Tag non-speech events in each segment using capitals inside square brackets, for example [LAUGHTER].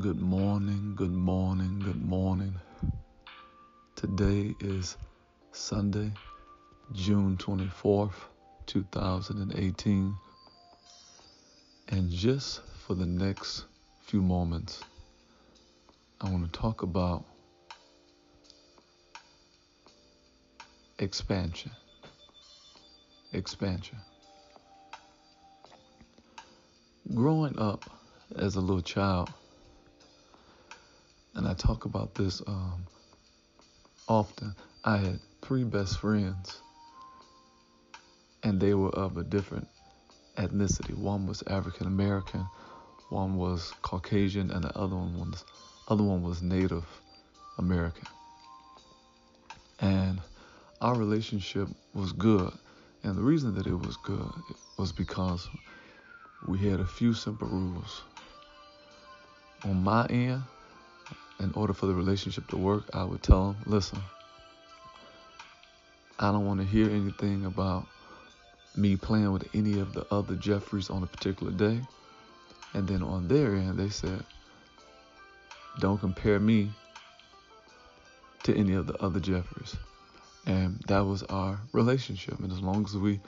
Good morning, good morning, good morning. Today is Sunday, June 24th, 2018. And just for the next few moments, I want to talk about expansion. Expansion. Growing up as a little child, and I talk about this um, often. I had three best friends, and they were of a different ethnicity. One was African American, one was Caucasian, and the other one was other one was Native American. And our relationship was good, and the reason that it was good was because we had a few simple rules. On my end, in order for the relationship to work, I would tell them, listen, I don't want to hear anything about me playing with any of the other Jeffreys on a particular day. And then on their end, they said, don't compare me to any of the other Jeffreys. And that was our relationship. And as long as we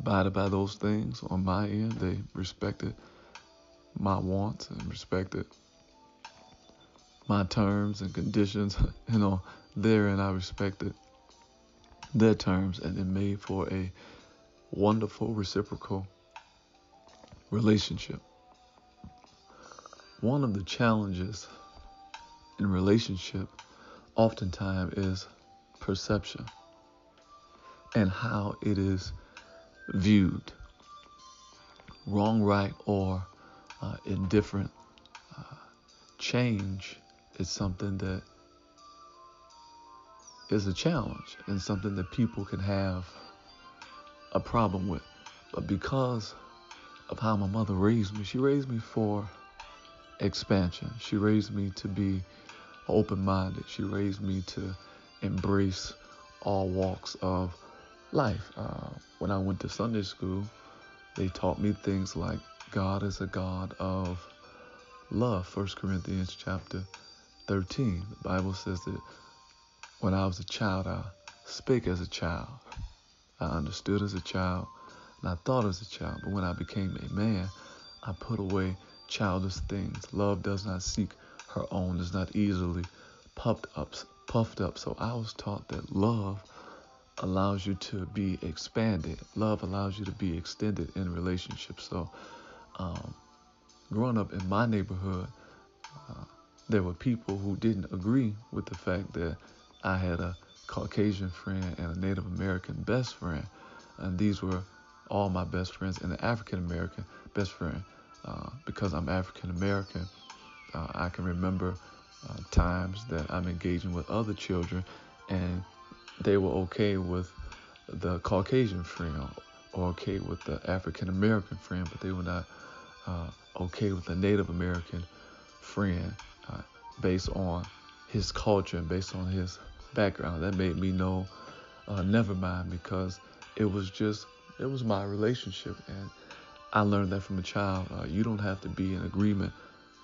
abided by those things on my end, they respected my wants and respected my terms and conditions, [LAUGHS] you know, there, and I respected their terms, and it made for a wonderful reciprocal relationship. One of the challenges in relationship oftentimes is perception and how it is viewed wrong, right, or uh, indifferent. Uh, change is something that is a challenge and something that people can have a problem with. But because of how my mother raised me, she raised me for expansion. She raised me to be open minded. She raised me to embrace all walks of life. Uh, when I went to Sunday school, they taught me things like God is a God of love. 1 Corinthians chapter 13. The Bible says that when I was a child, I spake as a child. I understood as a child, and I thought as a child. But when I became a man, I put away childish things. Love does not seek her own, is not easily puffed up. Puffed up. So I was taught that love allows you to be expanded. Love allows you to be extended in relationships. So, um, growing up in my neighborhood, uh, there were people who didn't agree with the fact that I had a Caucasian friend and a Native American best friend, and these were all my best friends and an African American best friend. Uh, because I'm African American, uh, I can remember uh, times that I'm engaging with other children, and they were okay with the Caucasian friend or okay with the African American friend, but they were not uh, okay with the Native American friend based on his culture and based on his background. That made me know, uh, never mind, because it was just, it was my relationship. And I learned that from a child. Uh, you don't have to be in agreement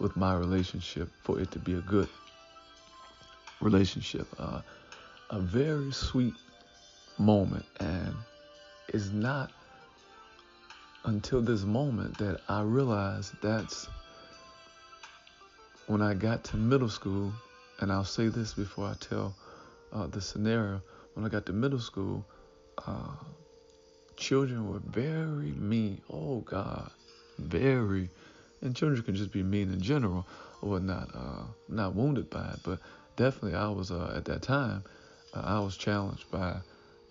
with my relationship for it to be a good relationship. Uh, a very sweet moment. And it's not until this moment that I realized that's when I got to middle school, and I'll say this before I tell uh, the scenario. When I got to middle school, uh, children were very mean. Oh God, very. And children can just be mean in general, or not uh, not wounded by it. But definitely, I was uh, at that time. Uh, I was challenged by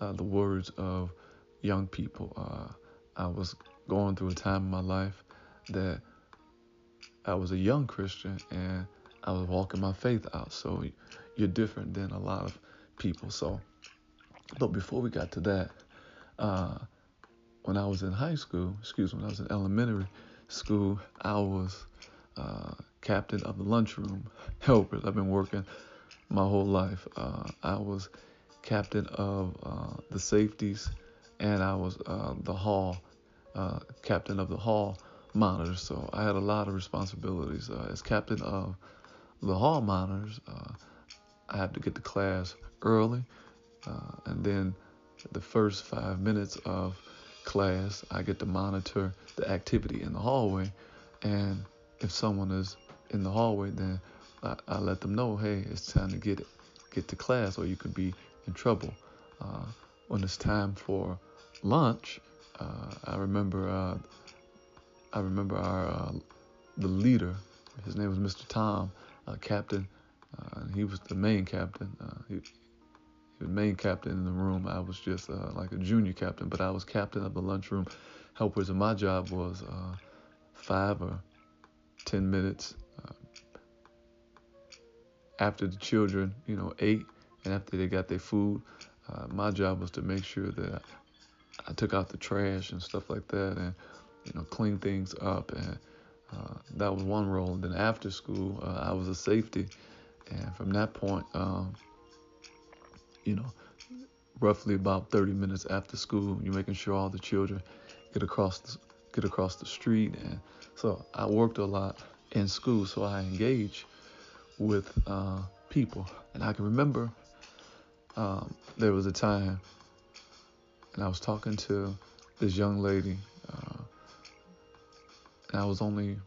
uh, the words of young people. I was going through a time in my life that I was a young Christian and I was walking my faith out. So you're different than a lot of people. So, but before we got to that, uh, when I was in high school, excuse me, when I was in elementary school, I was uh, captain of the lunchroom [LAUGHS] helpers. I've been working my whole life. Uh, I was captain of uh, the safeties, and I was uh, the hall uh, captain of the hall monitors, so I had a lot of responsibilities. Uh, as captain of the hall monitors, uh, I had to get to class early, uh, and then the first five minutes of class, I get to monitor the activity in the hallway, and if someone is in the hallway, then I, I let them know, hey, it's time to get get to class, or you could be in trouble. Uh, when it's time for lunch, uh, I remember I remember our uh, the leader. His name was Mr. Tom, uh, captain. Uh, he was the main captain. Uh, he, he was main captain in the room. I was just uh, like a junior captain, but I was captain of the lunchroom helpers, and my job was five or ten minutes after the children, you know, ate and after they got their food. my job was to make sure that I took out the trash and stuff like that, and you know, clean things up, and uh, that was one role. And then after school, uh, I was a safety, and from that point, um, you know, roughly about 30 minutes after school, you're making sure all the children get across the, get across the street, and so I worked a lot in school, so I engaged with uh, people, and I can remember um, there was a time, and I was talking to this young lady. And I was only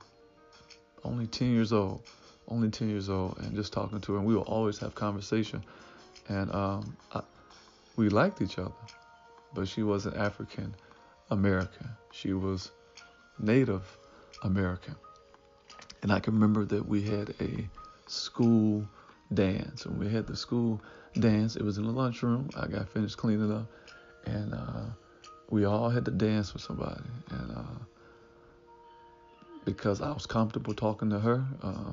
only 10 years old, only 10 years old, and just talking to her, and we would always have conversation, and um, I, we liked each other, but she wasn't African American, she was Native American, and I can remember that we had a school dance, and we had the school dance. It was in the lunchroom. I got finished cleaning up, and uh, we all had to dance with somebody, and uh, because I was comfortable talking to her. Uh,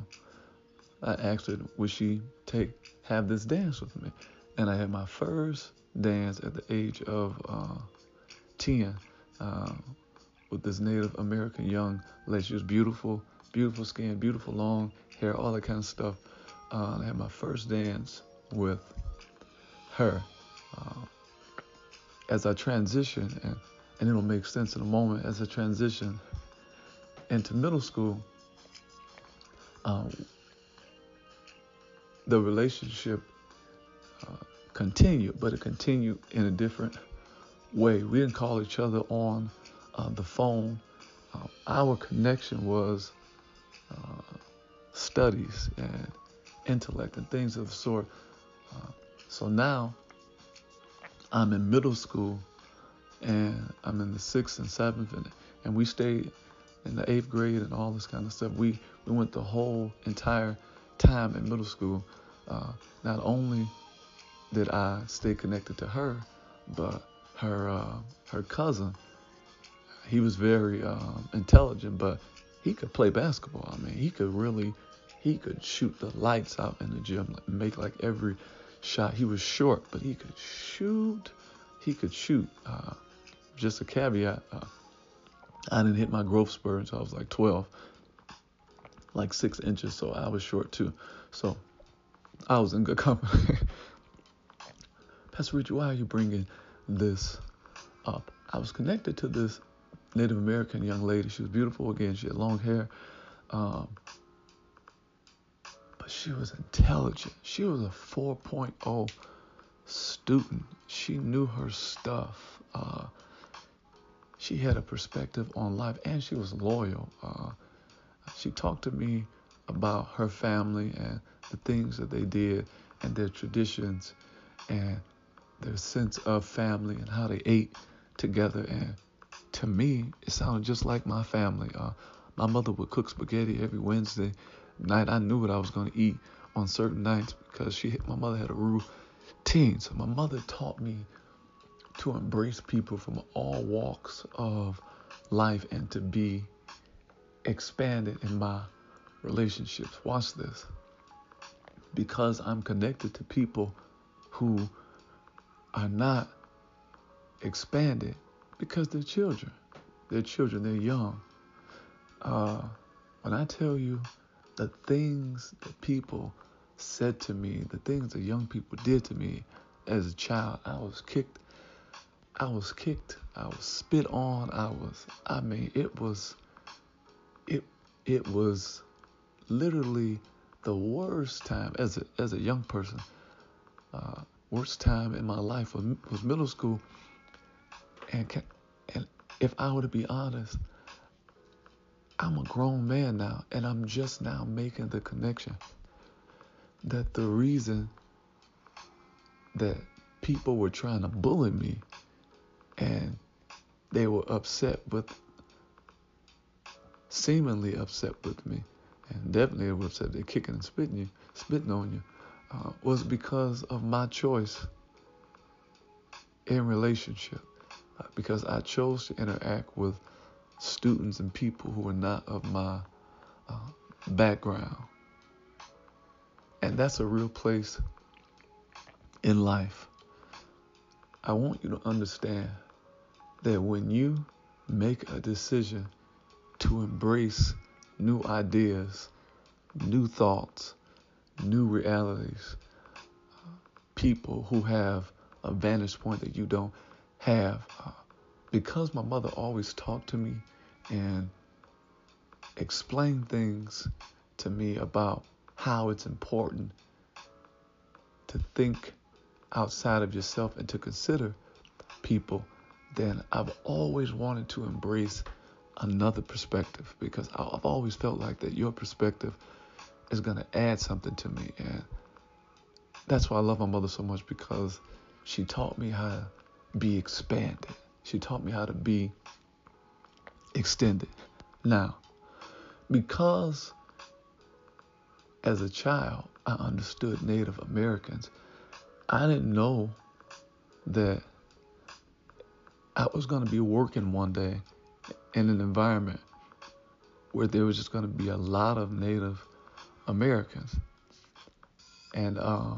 I asked her, would she take have this dance with me? And I had my first dance at the age of uh, 10 uh, with this Native American young lady. She was beautiful, beautiful skin, beautiful long hair, all that kind of stuff. Uh, I had my first dance with her. Uh, as I transition, and, and it'll make sense in a moment, as I transition into middle school, um, the relationship uh, continued, but it continued in a different way. We didn't call each other on uh, the phone. Uh, our connection was uh, studies and intellect and things of the sort. Uh, so now I'm in middle school and I'm in the sixth and seventh, and, and we stayed in the eighth grade and all this kind of stuff. We we went the whole entire time in middle school. Uh, not only did I stay connected to her, but her uh, her cousin. He was very um, intelligent, but he could play basketball. I mean, he could really he could shoot the lights out in the gym, like, make like every shot. He was short, but he could shoot. He could shoot. Uh, just a caveat. I didn't hit my growth spurt until I was like 12, like six inches, so I was short too. So I was in good [LAUGHS] company. Pastor Richard, why are you bringing this up? I was connected to this Native American young lady. She was beautiful again. She had long hair. Um, but she was intelligent. She was a 4.0 student. She knew her stuff. Uh, she had a perspective on life and she was loyal. Uh, she talked to me about her family and the things that they did and their traditions and their sense of family and how they ate together. And to me, it sounded just like my family. Uh, my mother would cook spaghetti every Wednesday night. I knew what I was going to eat on certain nights because she, my mother had a routine. So my mother taught me to embrace people from all walks of life and to be expanded in my relationships. Watch this. Because I'm connected to people who are not expanded because they're children. They're children, they're young. Uh, when I tell you the things that people said to me, the things that young people did to me as a child, I was kicked I was kicked. I was spit on. I was, I mean, it was it it was literally the worst time as a as a young person. Uh, worst time in my life was, was middle school. And and if I were to be honest, I'm a grown man now, and I'm just now making the connection that the reason that people were trying to bully me and they were upset with seemingly upset with me. And definitely were upset. They're kicking and spitting you spitting on you uh, was because of my choice in relationship. Uh, because I chose to interact with students and people who are not of my uh, background. And that's a real place in life. I want you to understand that when you make a decision to embrace new ideas, new thoughts, new realities, people who have a vantage point that you don't have, uh, because my mother always talked to me and explained things to me about how it's important to think outside of yourself and to consider people, then I've always wanted to embrace another perspective because I've always felt like that your perspective is going to add something to me. And that's why I love my mother so much because she taught me how to be expanded. She taught me how to be extended. Now, because as a child, I understood Native Americans I didn't know that I was going to be working one day in an environment where there was just going to be a lot of Native Americans. And uh,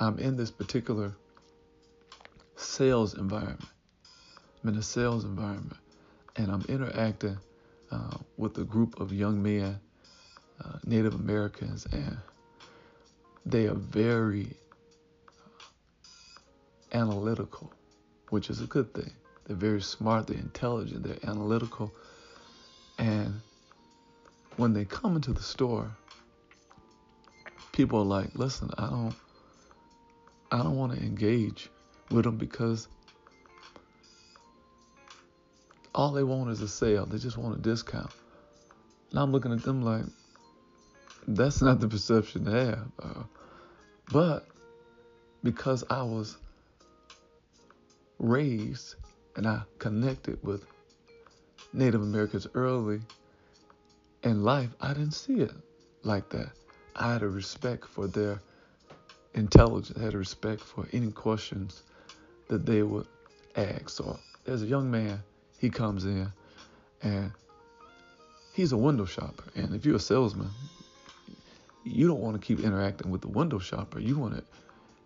I'm in this particular sales environment. I'm in a sales environment, and I'm interacting uh, with a group of young men, uh, Native Americans, and they are very analytical, which is a good thing. They're very smart, they're intelligent, they're analytical. And when they come into the store, people are like, listen, I don't I don't want to engage with them because all they want is a sale. They just want a discount. And I'm looking at them like, that's not the perception they have. Uh, but because I was raised and I connected with Native Americans early in life, I didn't see it like that. I had a respect for their intelligence, I had a respect for any questions that they would ask. So there's a young man, he comes in and he's a window shopper. And if you're a salesman, you don't want to keep interacting with the window shopper. You want to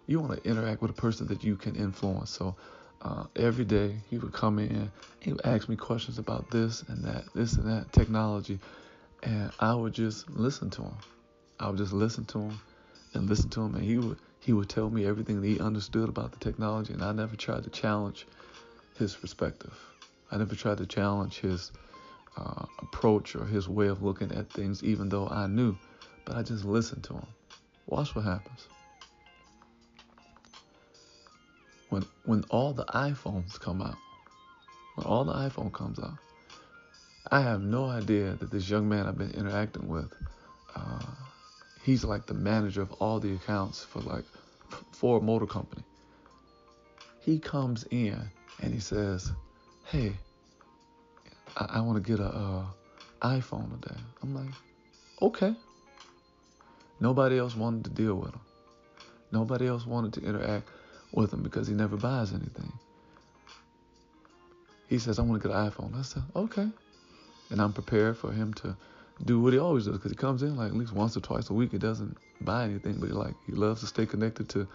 you want to interact with a person that you can influence. So uh, every day he would come in, he would ask me questions about this and that, this and that technology, and I would just listen to him. I would just listen to him and listen to him, and he would he would tell me everything that he understood about the technology, and I never tried to challenge his perspective. I never tried to challenge his uh, approach or his way of looking at things, even though I knew. But I just listened to him. Watch what happens. When when all the iPhones come out, when all the iPhone comes out, I have no idea that this young man I've been interacting with, uh, he's like the manager of all the accounts for like Ford Motor Company. He comes in and he says, "Hey, I, I want to get a uh, iPhone today." I'm like, "Okay." Nobody else wanted to deal with him. Nobody else wanted to interact with him because he never buys anything. He says, I want to get an iPhone. I said, okay. And I'm prepared for him to do what he always does because he comes in like at least once or twice a week. He doesn't buy anything, but he like he loves to stay connected to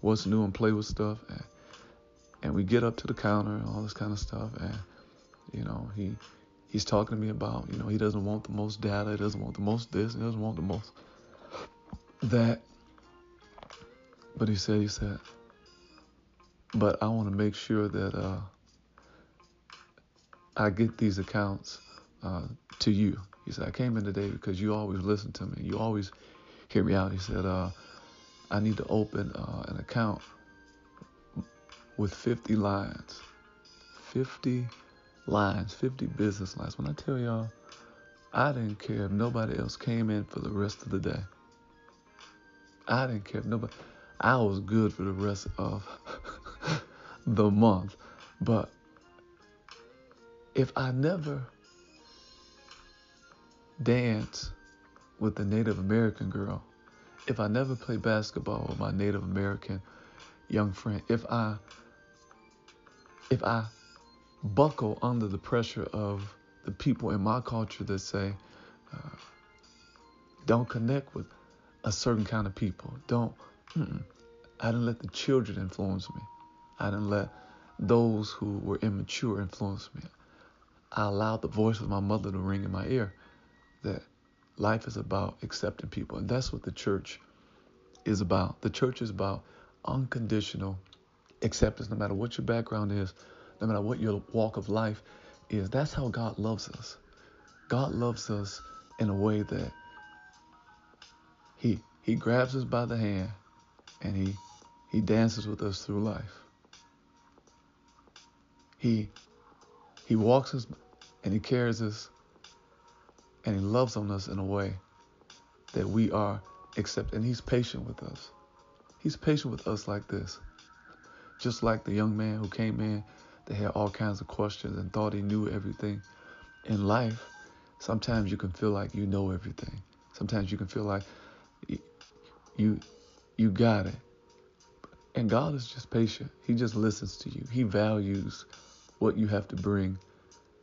what's new and play with stuff. And, and we get up to the counter and all this kind of stuff. And you know he he's talking to me about you know he doesn't want the most data, he doesn't want the most this, he doesn't want the most that. But he said he said but I want to make sure that uh, I get these accounts uh, to you. He said, I came in today because you always listen to me. You always hear me out. He said, uh, I need to open uh, an account with 50 lines. 50 lines, 50 business lines. When I tell y'all, I didn't care if nobody else came in for the rest of the day. I didn't care if nobody. I was good for the rest of [LAUGHS] the month. But if I never dance with the Native American girl, if I never play basketball with my Native American young friend, if I if I buckle under the pressure of the people in my culture that say, uh, don't connect with a certain kind of people. Don't. I didn't let the children influence me. I didn't let those who were immature influence me. I allowed the voice of my mother to ring in my ear that life is about accepting people. And that's what the church is about. The church is about unconditional acceptance, no matter what your background is, no matter what your walk of life is. That's how God loves us. God loves us in a way that He He grabs us by the hand and He He dances with us through life. He He walks us and He carries us and He loves on us in a way that we are accepted. And He's patient with us. He's patient with us like this. Just like the young man who came in that had all kinds of questions and thought he knew everything. In life, sometimes you can feel like you know everything. Sometimes you can feel like you you got it. And God is just patient. He just listens to you. He values what you have to bring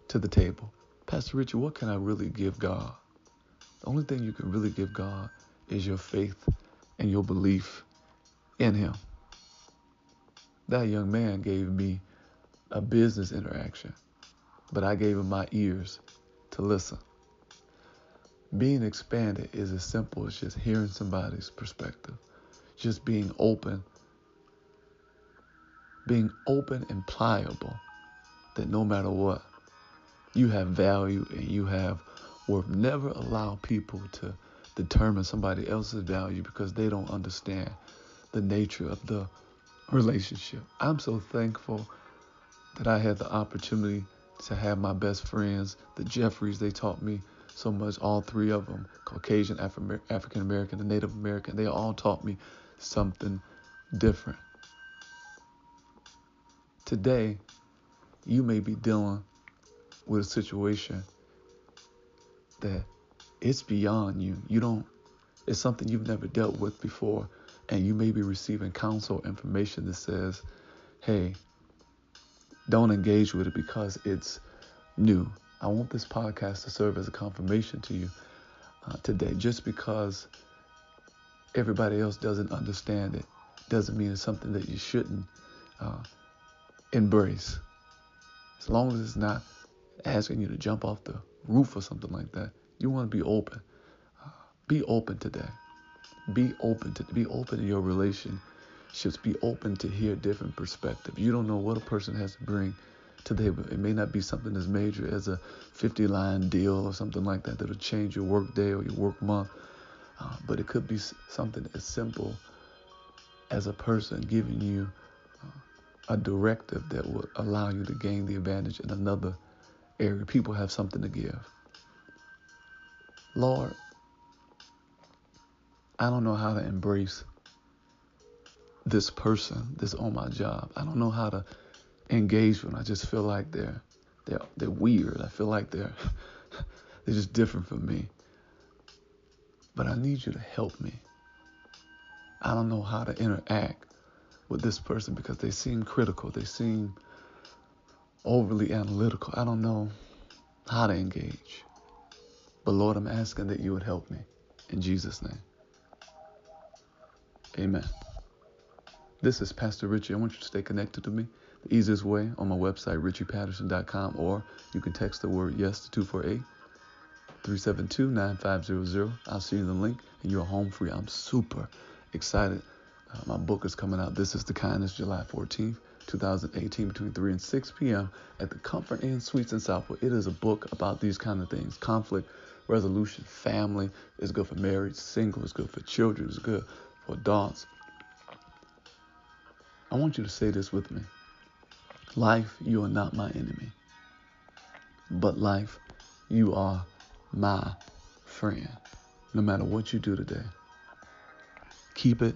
to the table. Pastor Richard, what can I really give God? The only thing you can really give God is your faith and your belief in Him. That young man gave me a business interaction, but I gave him my ears to listen. Being expanded is as simple as just hearing somebody's perspective, just being open, being open and pliable that no matter what, you have value and you have worth. Never allow people to determine somebody else's value because they don't understand the nature of the relationship. I'm so thankful that I had the opportunity to have my best friends, the Jeffries. They taught me so much, all three of them Caucasian, Afri- African American, and Native American. They all taught me something different. Today, you may be dealing with a situation that it's beyond you. You don't, it's something you've never dealt with before. And you may be receiving counsel information that says, hey, don't engage with it because it's new. I want this podcast to serve as a confirmation to you uh, today. Just because everybody else doesn't understand it doesn't mean it's something that you shouldn't uh, embrace. As long as it's not asking you to jump off the roof or something like that, you want to be open. Uh, be open today. Be open to be open to your relationships. be open to hear different perspectives. You don't know what a person has to bring to the table. It may not be something as major as a 50 line deal or something like that that'll change your work day or your work month, uh, but it could be something as simple as a person giving you a directive that will allow you to gain the advantage in another area. People have something to give. Lord, I don't know how to embrace this person that's on my job. I don't know how to engage with them. I just feel like they're they're they're weird. I feel like they're [LAUGHS] they're just different from me. But I need you to help me. I don't know how to interact with this person because they seem critical. They seem overly analytical. I don't know how to engage. But Lord, I'm asking that you would help me. In Jesus' name. Amen. This is Pastor Richie. I want you to stay connected to me the easiest way on my website, richiepatterson.com, or you can text the word yes to 248 372 9500. I'll see you the link, and you're home free. I'm super excited. Uh, my book is coming out. This is the kindness, July 14th. 2018 between 3 and 6 p.m. at the Comfort Inn Suites in Southwood. It is a book about these kind of things conflict, resolution. Family is good for marriage. Single is good for children. It's good for adults. I want you to say this with me. Life, you are not my enemy. But life, you are my friend. No matter what you do today, keep it